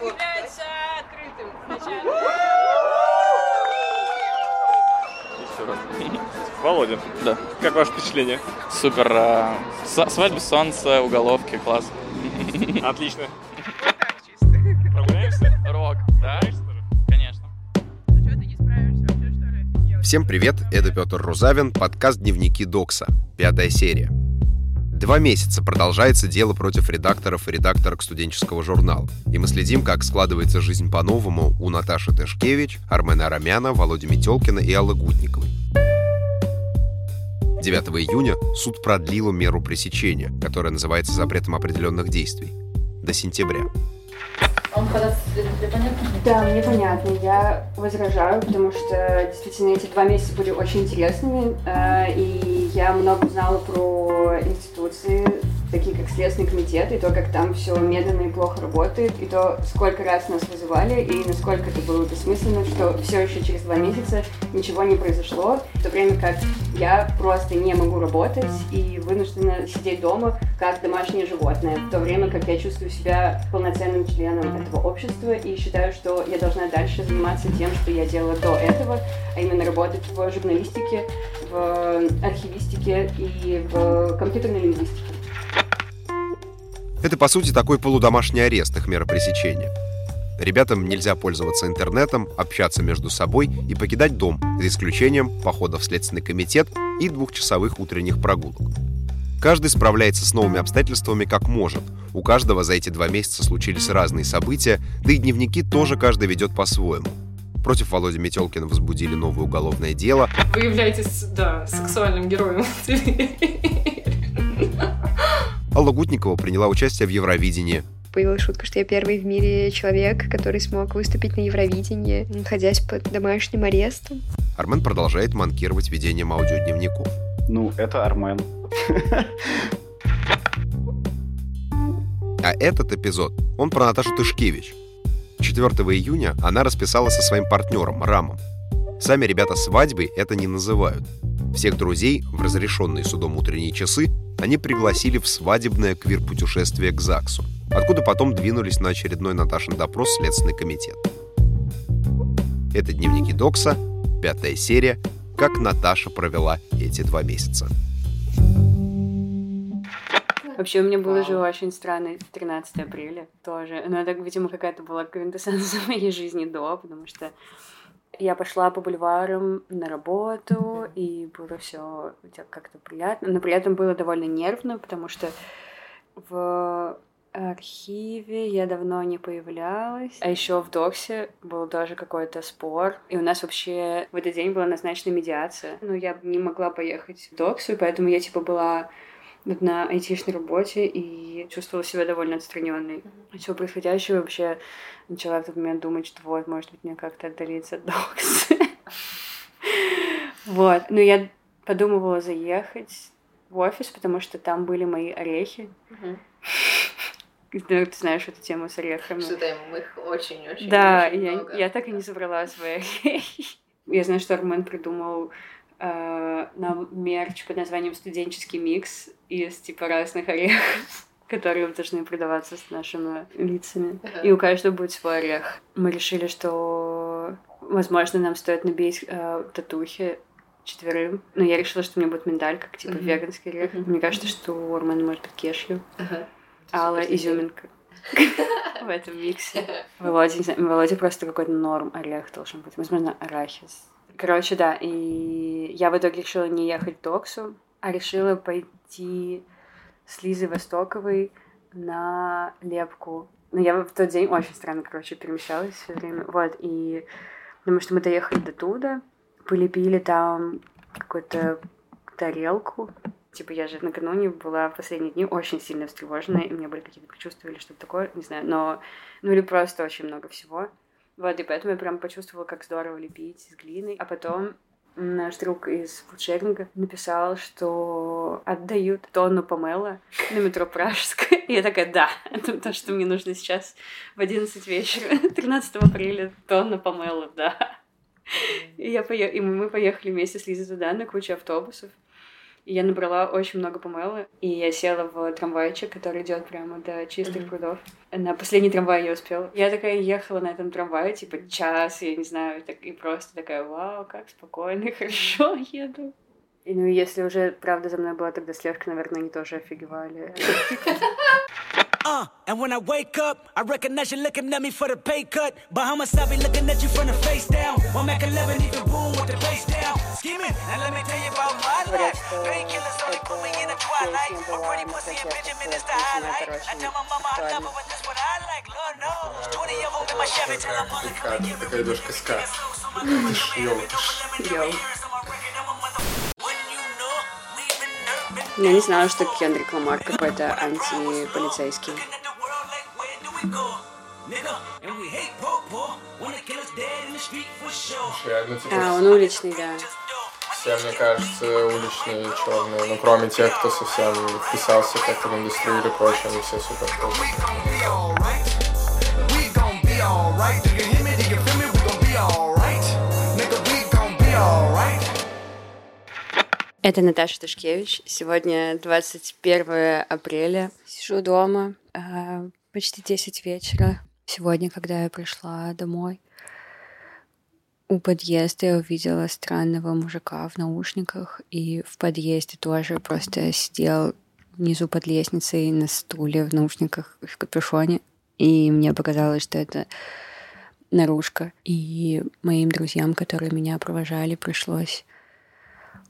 объявляется открытым. Еще раз. Володя, Да. как ваше впечатление? Супер. с- Свадьба солнца, уголовки, класс. Отлично. Прогуляемся? Рок, да? Конечно. Ну что, ты не справишься вообще, что ли? Офигел. Всем привет, это Петр Рузавин, подкаст «Дневники Докса», пятая серия. Два месяца продолжается дело против редакторов и редакторок студенческого журнала. И мы следим, как складывается жизнь по-новому у Наташи Тышкевич, Армена Арамяна, Володи Метелкина и Аллы Гутниковой. 9 июня суд продлил меру пресечения, которая называется запретом определенных действий, до сентября. Он? Да, мне понятно. Я возражаю, потому что действительно эти два месяца были очень интересными, э, и я много узнала про институции, такие как Следственный комитет, и то, как там все медленно и плохо работает, и то, сколько раз нас вызывали, и насколько это было бессмысленно, что все еще через два месяца ничего не произошло, в то время как я просто не могу работать и вынуждена сидеть дома как домашнее животное, в то время как я чувствую себя полноценным членом этого общества и считаю, что я должна дальше заниматься тем, что я делала до этого, а именно работать в журналистике, в архивистике и в компьютерной лингвистике. Это, по сути, такой полудомашний арест их мера пресечения. Ребятам нельзя пользоваться интернетом, общаться между собой и покидать дом, за исключением похода в Следственный комитет и двухчасовых утренних прогулок. Каждый справляется с новыми обстоятельствами как может. У каждого за эти два месяца случились разные события, да и дневники тоже каждый ведет по-своему. Против Володи Метелкина возбудили новое уголовное дело, Вы являетесь, да, сексуальным героем. Алла Гутникова приняла участие в Евровидении, Появилась шутка, что я первый в мире человек, который смог выступить на Евровидении, находясь под домашним арестом. Армен продолжает манкировать ведением аудиодневников. Ну, это Армен. А этот эпизод, он про Наташу Тышкевич. 4 июня она расписалась со своим партнером Рамом. Сами ребята свадьбой это не называют. Всех друзей в разрешенные судом утренние часы они пригласили в свадебное квир-путешествие к ЗАГСу, откуда потом двинулись на очередной Наташин допрос в Следственный комитет. Это дневники Докса, пятая серия «Как Наташа провела эти два месяца». Вообще, у меня было же очень странно 13 апреля тоже. Но это, видимо, какая-то была квинтэссенция моей жизни до, потому что я пошла по бульварам на работу, и было все как-то приятно. Но при этом было довольно нервно, потому что в архиве я давно не появлялась. А еще в Доксе был тоже какой-то спор. И у нас вообще в этот день была назначена медиация. Но я не могла поехать в Доксу, поэтому я типа была на айтишной работе и чувствовала себя довольно отстраненной от всего происходящего. Вообще начала в тот момент думать, что вот, может быть, мне как-то отдалиться от Докс. Вот. Но я подумывала заехать в офис, потому что там были мои орехи. Ну, Ты знаешь эту тему с орехами. Что там их очень-очень Да, я так и не забрала свои орехи. Я знаю, что Армен придумал э, нам мерч под названием «Студенческий микс» из типа разных орехов, которые должны продаваться с нашими лицами. И у каждого будет свой орех. Мы решили, что, возможно, нам стоит набить э, татухи четверым. Но я решила, что у меня будет миндаль, как типа Мгм. веганский орех. Мгм. Мне кажется, что Армена может быть кешью. Ага. Алла Супер изюминка в этом миксе. Володя, не знаю, Володя просто какой-то норм орех должен быть. Возможно, арахис. Короче, да, и я в итоге решила не ехать в Доксу, а решила пойти с Лизой Востоковой на лепку. Но я в тот день очень странно, короче, перемещалась все время. Вот, и потому что мы доехали до туда, полепили там какую-то тарелку. Типа я же накануне была в последние дни очень сильно встревожена, и у меня были какие-то предчувствия или что-то такое, не знаю, но... Ну или просто очень много всего. Вот, и поэтому я прям почувствовала, как здорово лепить из глины. А потом наш друг из фудшеринга написал, что отдают тонну помела на метро Пражская. И я такая, да, это то, что мне нужно сейчас в 11 вечера, 13 апреля, тонна помела, да. И, я пое... и мы поехали вместе с Лизой туда на кучу автобусов. И я набрала очень много помела, и я села в трамвайчик, который идет прямо до чистых прудов. На последний трамвай я успела. Я такая ехала на этом трамвае, типа, час, я не знаю, так, и просто такая, вау, как спокойно, хорошо еду. И ну, если уже, правда, за мной была тогда слежка, наверное, они тоже офигевали. Uh, and when I wake up, I recognize you looking at me for the pay cut. Bahamas, I be looking at you from the face down. One Mac 11, even boom with the face down. Scheming, and let me tell you about my Говорят, life. что Painkillers only put me in the twilight. песня My была pretty на pussy and протестах Benjamin is the Путина, highlight. короче, I tell my mama I love her, актуально. but that's what I like. Lord knows. 20 of them in my Chevy till I'm on the Ска, ты такая идешь к ска. Ты ж йоу, ты ж- Я не знала, что Кендрик Ламар какой-то антиполицейский. Реально, типа, А, он уличный, да. все, мне кажется, уличные черные. Ну, кроме тех, кто совсем вписался как-то в индустрию или прочее, они все супер крутые. Это Наташа Ташкевич. Сегодня 21 апреля. Сижу дома, а, почти 10 вечера. Сегодня, когда я пришла домой, у подъезда я увидела странного мужика в наушниках, и в подъезде тоже просто сидел внизу под лестницей на стуле в наушниках в капюшоне, и мне показалось, что это наружка. И моим друзьям, которые меня провожали, пришлось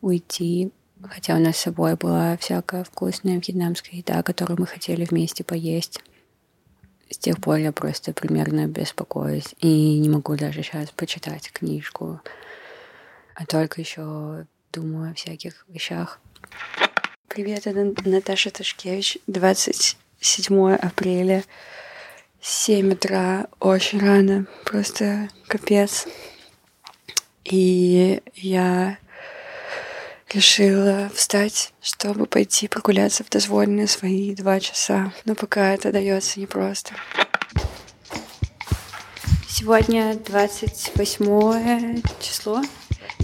уйти, хотя у нас с собой была всякая вкусная вьетнамская еда, которую мы хотели вместе поесть. С тех пор я просто примерно беспокоюсь и не могу даже сейчас почитать книжку, а только еще думаю о всяких вещах. Привет, это Наташа Ташкевич, 27 апреля, 7 утра, очень рано, просто капец. И я решила встать, чтобы пойти прогуляться в дозволенные свои два часа. Но пока это дается непросто. Сегодня 28 число,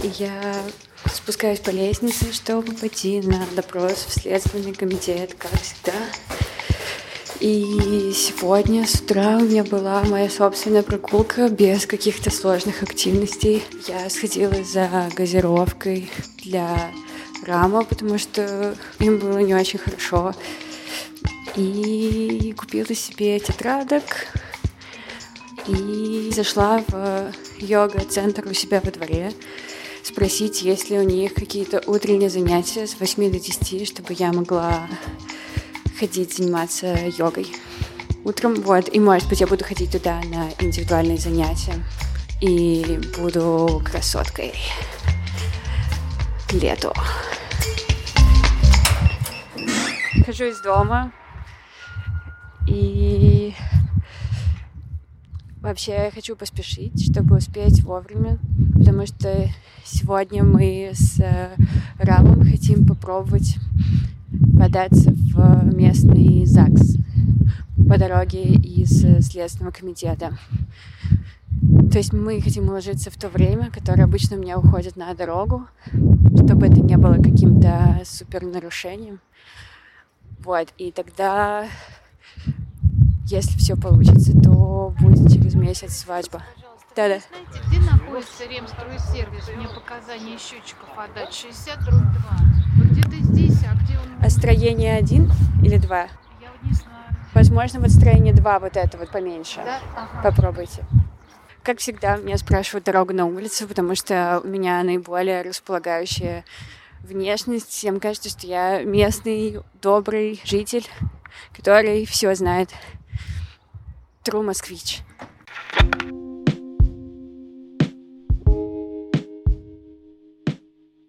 и я спускаюсь по лестнице, чтобы пойти на допрос в Следственный комитет, как всегда. И сегодня с утра у меня была моя собственная прогулка без каких-то сложных активностей. Я сходила за газировкой для рама, потому что им было не очень хорошо. И купила себе тетрадок и зашла в йога-центр у себя во дворе спросить, есть ли у них какие-то утренние занятия с 8 до 10, чтобы я могла ходить заниматься йогой утром. Вот. И, может быть, я буду ходить туда на индивидуальные занятия. И буду красоткой. к Лету. Хожу из дома. И вообще я хочу поспешить, чтобы успеть вовремя, потому что сегодня мы с э, Рамом хотим попробовать податься в местный ЗАГС по дороге из э, Следственного комитета. То есть мы хотим уложиться в то время, которое обычно у меня уходит на дорогу, чтобы это не было каким-то супер нарушением. Вот, и тогда, если все получится, то будет через месяц свадьба. Да-да. Знаете, где находится Ремстройсервис? Мне показания счетчиков отдать. 60 дробь 2. А строение один или два? Возможно, вот строение два, вот это вот поменьше. Да? Ага. Попробуйте. Как всегда, меня спрашивают дорогу на улицу, потому что у меня наиболее располагающая внешность. Всем кажется, что я местный добрый житель, который все знает. Тру москвич.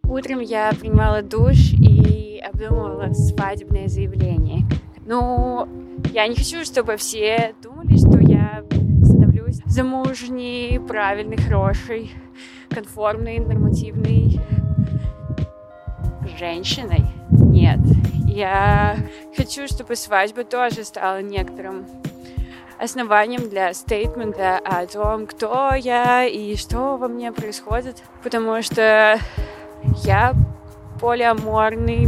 Утром я принимала душ и обдумывала свадебное заявление. Ну, я не хочу, чтобы все думали, что я становлюсь замужней, правильной, хорошей, конформной, нормативной женщиной. Нет. Я хочу, чтобы свадьба тоже стала некоторым основанием для стейтмента о том, кто я и что во мне происходит. Потому что я полиаморный,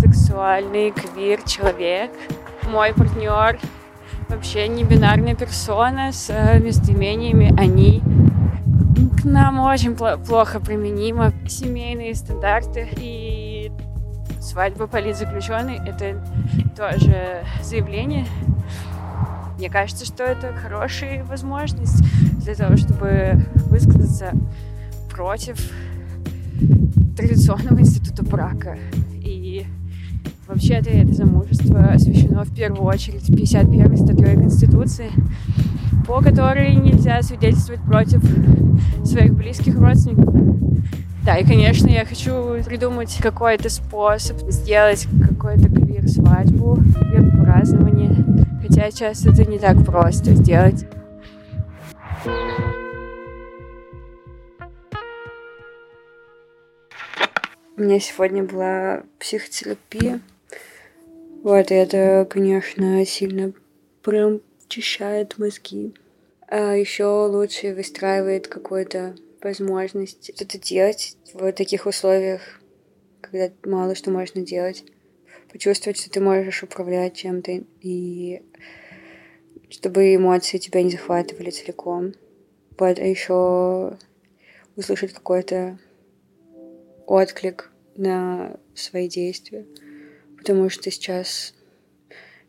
бисексуальный, квир человек. Мой партнер вообще не бинарная персона с местоимениями «они». К нам очень плохо применимо семейные стандарты и свадьба политзаключенный — это тоже заявление. Мне кажется, что это хорошая возможность для того, чтобы высказаться против традиционного института брака. Вообще-то это замужество освящено в первую очередь 51 статьей Конституции, по которой нельзя свидетельствовать против своих близких родственников. Да, и, конечно, я хочу придумать какой-то способ сделать какой-то квир-свадьбу, квир-празднование. Хотя часто это не так просто сделать. У меня сегодня была психотерапия. Вот, и это, конечно, сильно прям очищает мозги. А еще лучше выстраивает какую-то возможность что-то делать в таких условиях, когда мало что можно делать. Почувствовать, что ты можешь управлять чем-то, и чтобы эмоции тебя не захватывали целиком. Вот, а еще услышать какой-то отклик на свои действия, потому что сейчас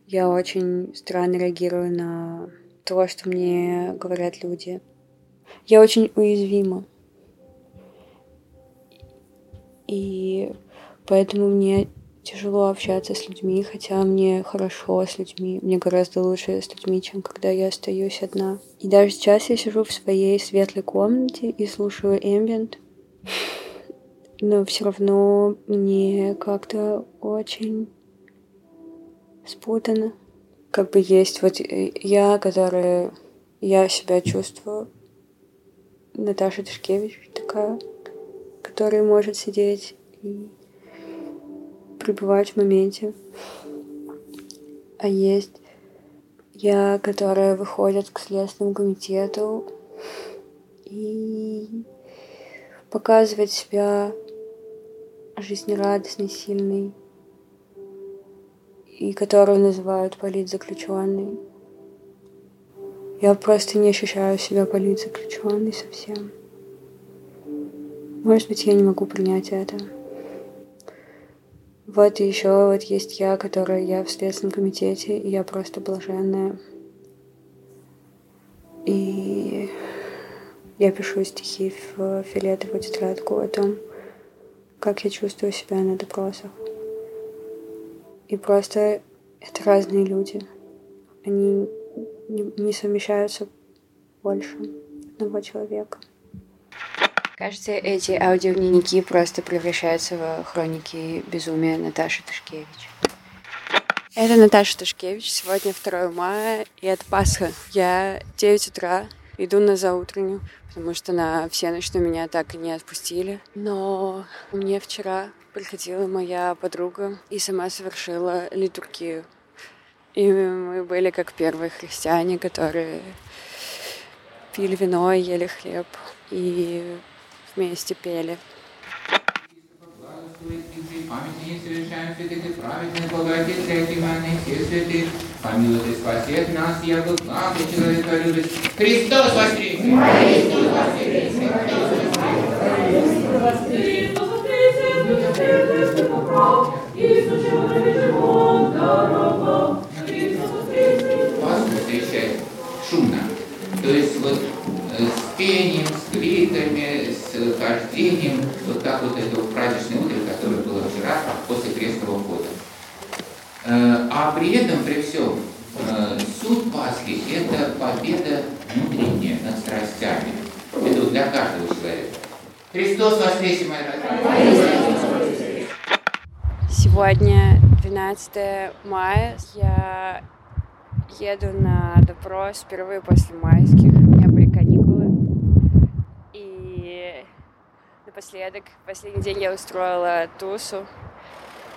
я очень странно реагирую на то, что мне говорят люди. Я очень уязвима. И поэтому мне тяжело общаться с людьми, хотя мне хорошо с людьми. Мне гораздо лучше с людьми, чем когда я остаюсь одна. И даже сейчас я сижу в своей светлой комнате и слушаю эмбиент но все равно мне как-то очень спутано. Как бы есть вот я, которая... Я себя чувствую Наташа Тышкевич такая, которая может сидеть и пребывать в моменте. А есть я, которая выходит к Следственному комитету и показывает себя жизнерадостный, сильный, и которую называют политзаключенной. Я просто не ощущаю себя политзаключенной совсем. Может быть, я не могу принять это. Вот и еще вот есть я, которая я в Следственном комитете, и я просто блаженная. И я пишу стихи в фиолетовую тетрадку о том, как я чувствую себя на допросах. И просто это разные люди. Они не, совмещаются больше одного человека. Кажется, эти аудиодневники просто превращаются в хроники безумия Наташи Тышкевич. Это Наташа Тышкевич. Сегодня 2 мая, и это Пасха. Я 9 утра иду на заутреннюю, потому что на все ночь меня так и не отпустили. Но мне вчера приходила моя подруга и сама совершила литургию. И мы были как первые христиане, которые пили вино, ели хлеб и вместе пели памяти не совершаем святых и Помилуй ты спасет нас, я был благ и человека любит. Христос воскресе! Христос воскресе! Христос воскресе! Пасху встречать шумно. То есть вот э, с пением, с криками, с хождением, вот так вот это праздничное утро, которое было вчера после крестного хода. Э, а при этом, при всем, э, суть Пасхи – это победа внутренняя над страстями. Это для каждого человека. Христос воскресе! Сегодня 12 мая. Я еду на допрос впервые после майских. У меня были каникулы. И напоследок, последний день я устроила тусу.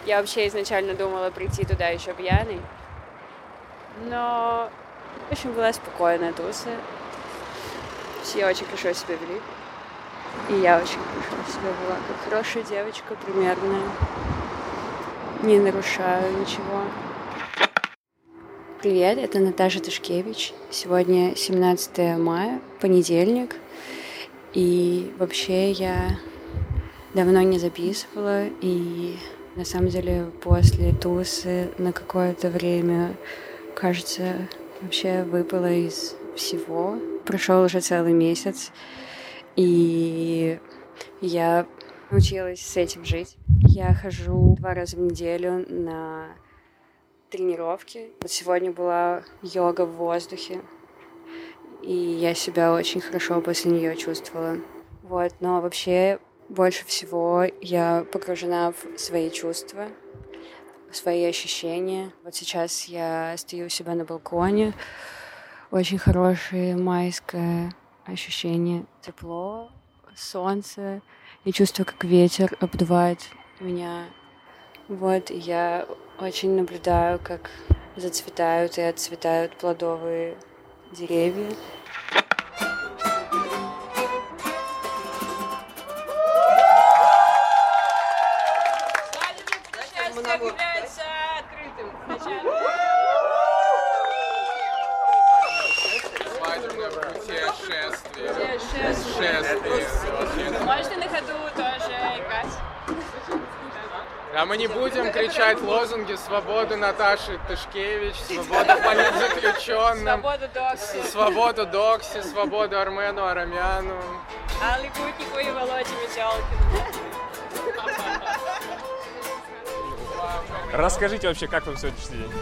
Я вообще изначально думала прийти туда еще пьяной. Но, в общем, была спокойная туса. Все очень хорошо себя вели. И я очень хорошо себя вела, как хорошая девочка примерно. Не нарушаю ничего. Привет, это Наташа Тышкевич. Сегодня 17 мая, понедельник. И вообще я давно не записывала, и на самом деле после тусы на какое-то время, кажется, вообще выпала из всего. Прошел уже целый месяц, и я научилась с этим жить. Я хожу два раза в неделю на тренировки. Вот сегодня была йога в воздухе, и я себя очень хорошо после нее чувствовала. Вот, но вообще больше всего я погружена в свои чувства, в свои ощущения. Вот сейчас я стою у себя на балконе, очень хорошее майское ощущение, тепло, солнце. Я чувствую, как ветер обдувает меня. Вот, и я очень наблюдаю, как зацветают и отцветают плодовые деревья. Кричать лозунги «Свобода Наташи Тышкевич», «Свобода политзаключенным», Свободу докси. «Свободу Докси», «Свободу Армену Арамяну». Алле Путнику и Володе Метелкину. Расскажите вообще, как вам сегодняшний день?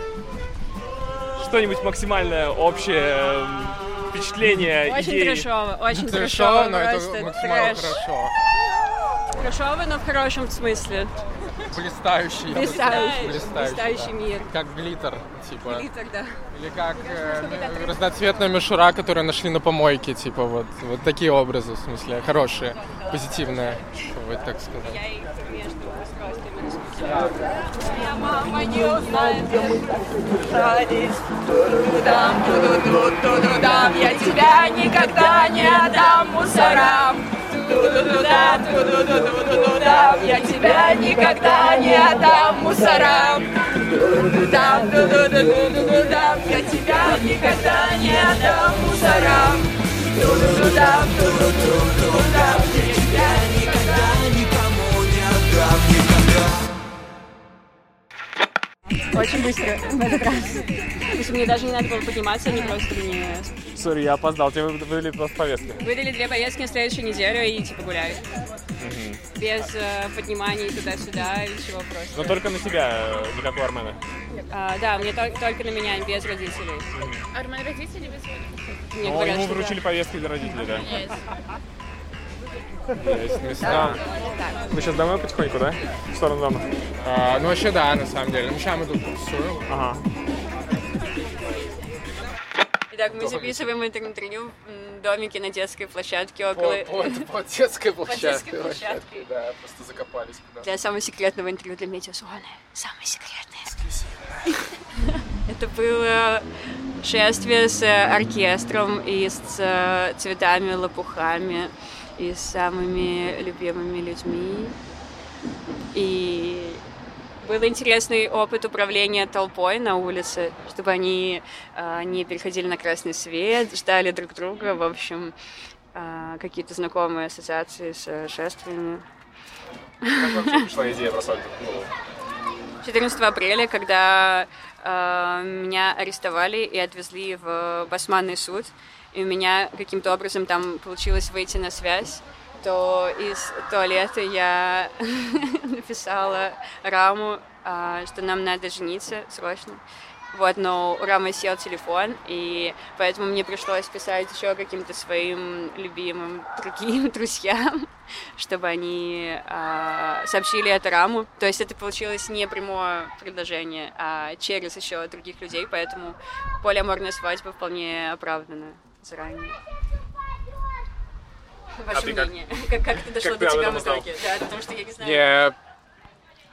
Что-нибудь максимально общее эм, впечатление, Очень идеи? трешово, очень Трешово, трешово, но это просто максимально трэш. хорошо. Трешово, но в хорошем смысле. Блистающий. Блистающий, сказал. блистающий да. мир. Как глиттер, типа. Глиттер, да. Или как э, м- разноцветная мишура, которую нашли на помойке, типа вот. Вот такие образы, в смысле, хорошие, позитивные, вот так сказать. Я между. Моя мама не узнает, где мы держались. Ту-ду-дам, ту-ду-ду-ду-ду-дам. Я тебя никогда не отдам мусорам. Ту-ду-ду-дам, ту-ду-ду-ду-ду-дам. Я тебя никогда не отдам мусорам. Ту-ду-ду-дам, ту-ду-ду-ду-ду-дам. Я тебя никогда не отдам мусорам. Ту-ду-ду-дам, ту-ду-ду-ду-дам. Я тебя никогда никому не отдам никогда. Очень быстро в этот раз. Мне даже не надо было подниматься, они просто мне Сори, я опоздал, тебе выдали просто повестку. выдали две поездки на следующую неделю и типа гуляли. Без э, подниманий туда-сюда или чего Но просто. только на тебя, э, не как у Армена. А, да, мне тол- только на меня, без родителей. Армен родители без Мне Но говорят, ему вручили повестку для родителей, да? Есть места. Вы сейчас домой потихоньку, да? В сторону дома? А, ну вообще да, на самом деле. Ну сейчас мы тут тусуем. Ага. Итак, мы записываем интервью в домике на детской площадке около... По, по- по детской По площадке. детской площадке. Да, просто закопались куда Для самого секретного интервью для медиазоны. Самое секретное. Это было шествие с э, оркестром и с э, цветами, лопухами и с самыми любимыми людьми. И был интересный опыт управления толпой на улице, чтобы они э, не переходили на красный свет, ждали друг друга, в общем, э, какие-то знакомые ассоциации с шествиями. Как вообще пришла идея про свадьбу? 14 апреля, когда э, меня арестовали и отвезли в Басманный суд, и у меня каким-то образом там получилось выйти на связь, то из туалета я написала Раму, э, что нам надо жениться срочно. Вот, но у Рамы сел телефон, и поэтому мне пришлось писать еще каким-то своим любимым другим друзьям, чтобы они а, сообщили это Раму. То есть это получилось не прямое предложение, а через еще других людей, поэтому полиаморная свадьба вполне оправдана заранее. Ваше как- мнение? Как, как это дошло как до тебя в итоге? Да, потому что я не знаю. Мне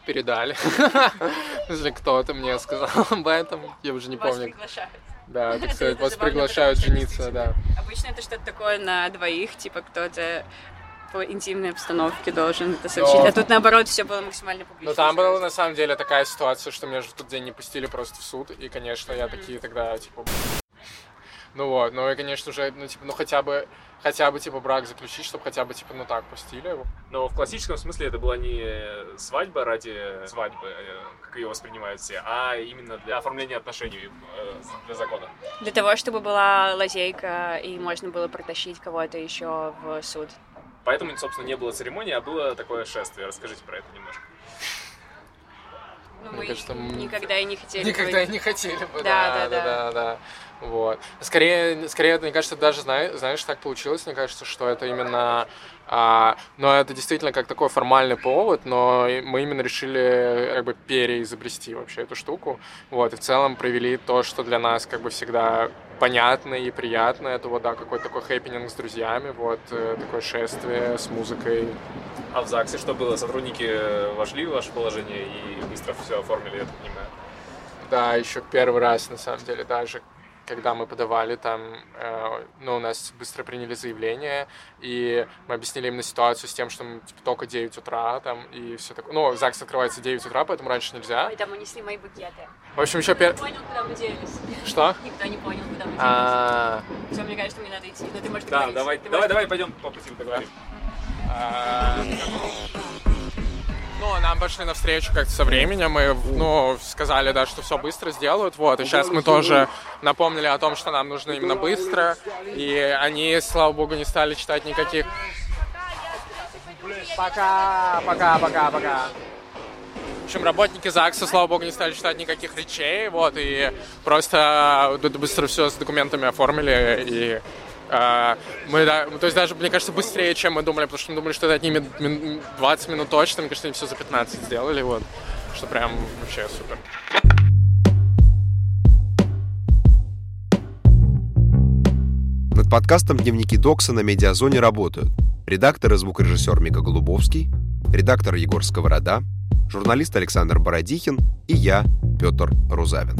передали. Если кто-то мне сказал об этом, я уже не Вас помню. приглашают. Да, так сказать, вас приглашают жениться, да. Обычно это что-то такое на двоих, типа кто-то по интимной обстановке должен это сообщить. А тут, наоборот, все было максимально публично. Ну, там была, на самом деле, такая ситуация, что меня же в тот день не пустили просто в суд, и, конечно, я такие тогда, типа... Ну вот, ну и, конечно же, ну, типа, ну хотя бы, хотя бы, типа, брак заключить, чтобы хотя бы, типа, ну так, пустили его. Но в классическом смысле это была не свадьба ради свадьбы, э, как ее воспринимают все, а именно для оформления отношений э, для закона. Для того, чтобы была лазейка и можно было протащить кого-то еще в суд. Поэтому, собственно, не было церемонии, а было такое шествие. Расскажите про это немножко. Ну, мы кажется, никогда и не хотели. Никогда и не хотели бы, да, да, да, да, да. Вот. Скорее, скорее, мне кажется, даже знаешь, так получилось, мне кажется, что это именно а, но это действительно как такой формальный повод, но мы именно решили как бы переизобрести вообще эту штуку. Вот, и в целом провели то, что для нас как бы всегда понятно и приятно. Это вот, да, какой-то такой хэппенинг с друзьями, вот, э, такое шествие с музыкой. А в ЗАГСе что было? Сотрудники вошли в ваше положение и быстро все оформили, я понимаю? Да, еще первый раз, на самом деле, даже когда мы подавали там, э, ну, у нас быстро приняли заявление, и мы объяснили именно ситуацию с тем, что мы, типа, только 9 утра там, и все такое. Ну, ЗАГС открывается 9 утра, поэтому раньше нельзя. Ой, там унесли мои букеты. В общем, еще первый... Никто не понял, куда мы делись. Что? Никто не понял, куда мы делись. А... Все, мне кажется, мне надо идти, но ты можешь Да, говорить. давай, Ты давай, можешь- давай, пойдем по пути договорим. Ну, нам пошли навстречу как-то со временем, и, ну, сказали, да, что все быстро сделают, вот, и сейчас мы тоже напомнили о том, что нам нужно именно быстро, и они, слава богу, не стали читать никаких... Пока, пока, пока, пока. В общем, работники ЗАГСа, слава богу, не стали читать никаких речей, вот, и просто э, быстро все с документами оформили, и мы, да, то есть даже, мне кажется, быстрее, чем мы думали, потому что мы думали, что это отнимет мин- 20 минут точно, мне кажется, они все за 15 сделали, вот, что прям вообще супер. Над подкастом «Дневники Докса» на Медиазоне работают редактор и звукорежиссер Мика Голубовский, редактор Егор Сковорода, журналист Александр Бородихин и я, Петр Рузавин.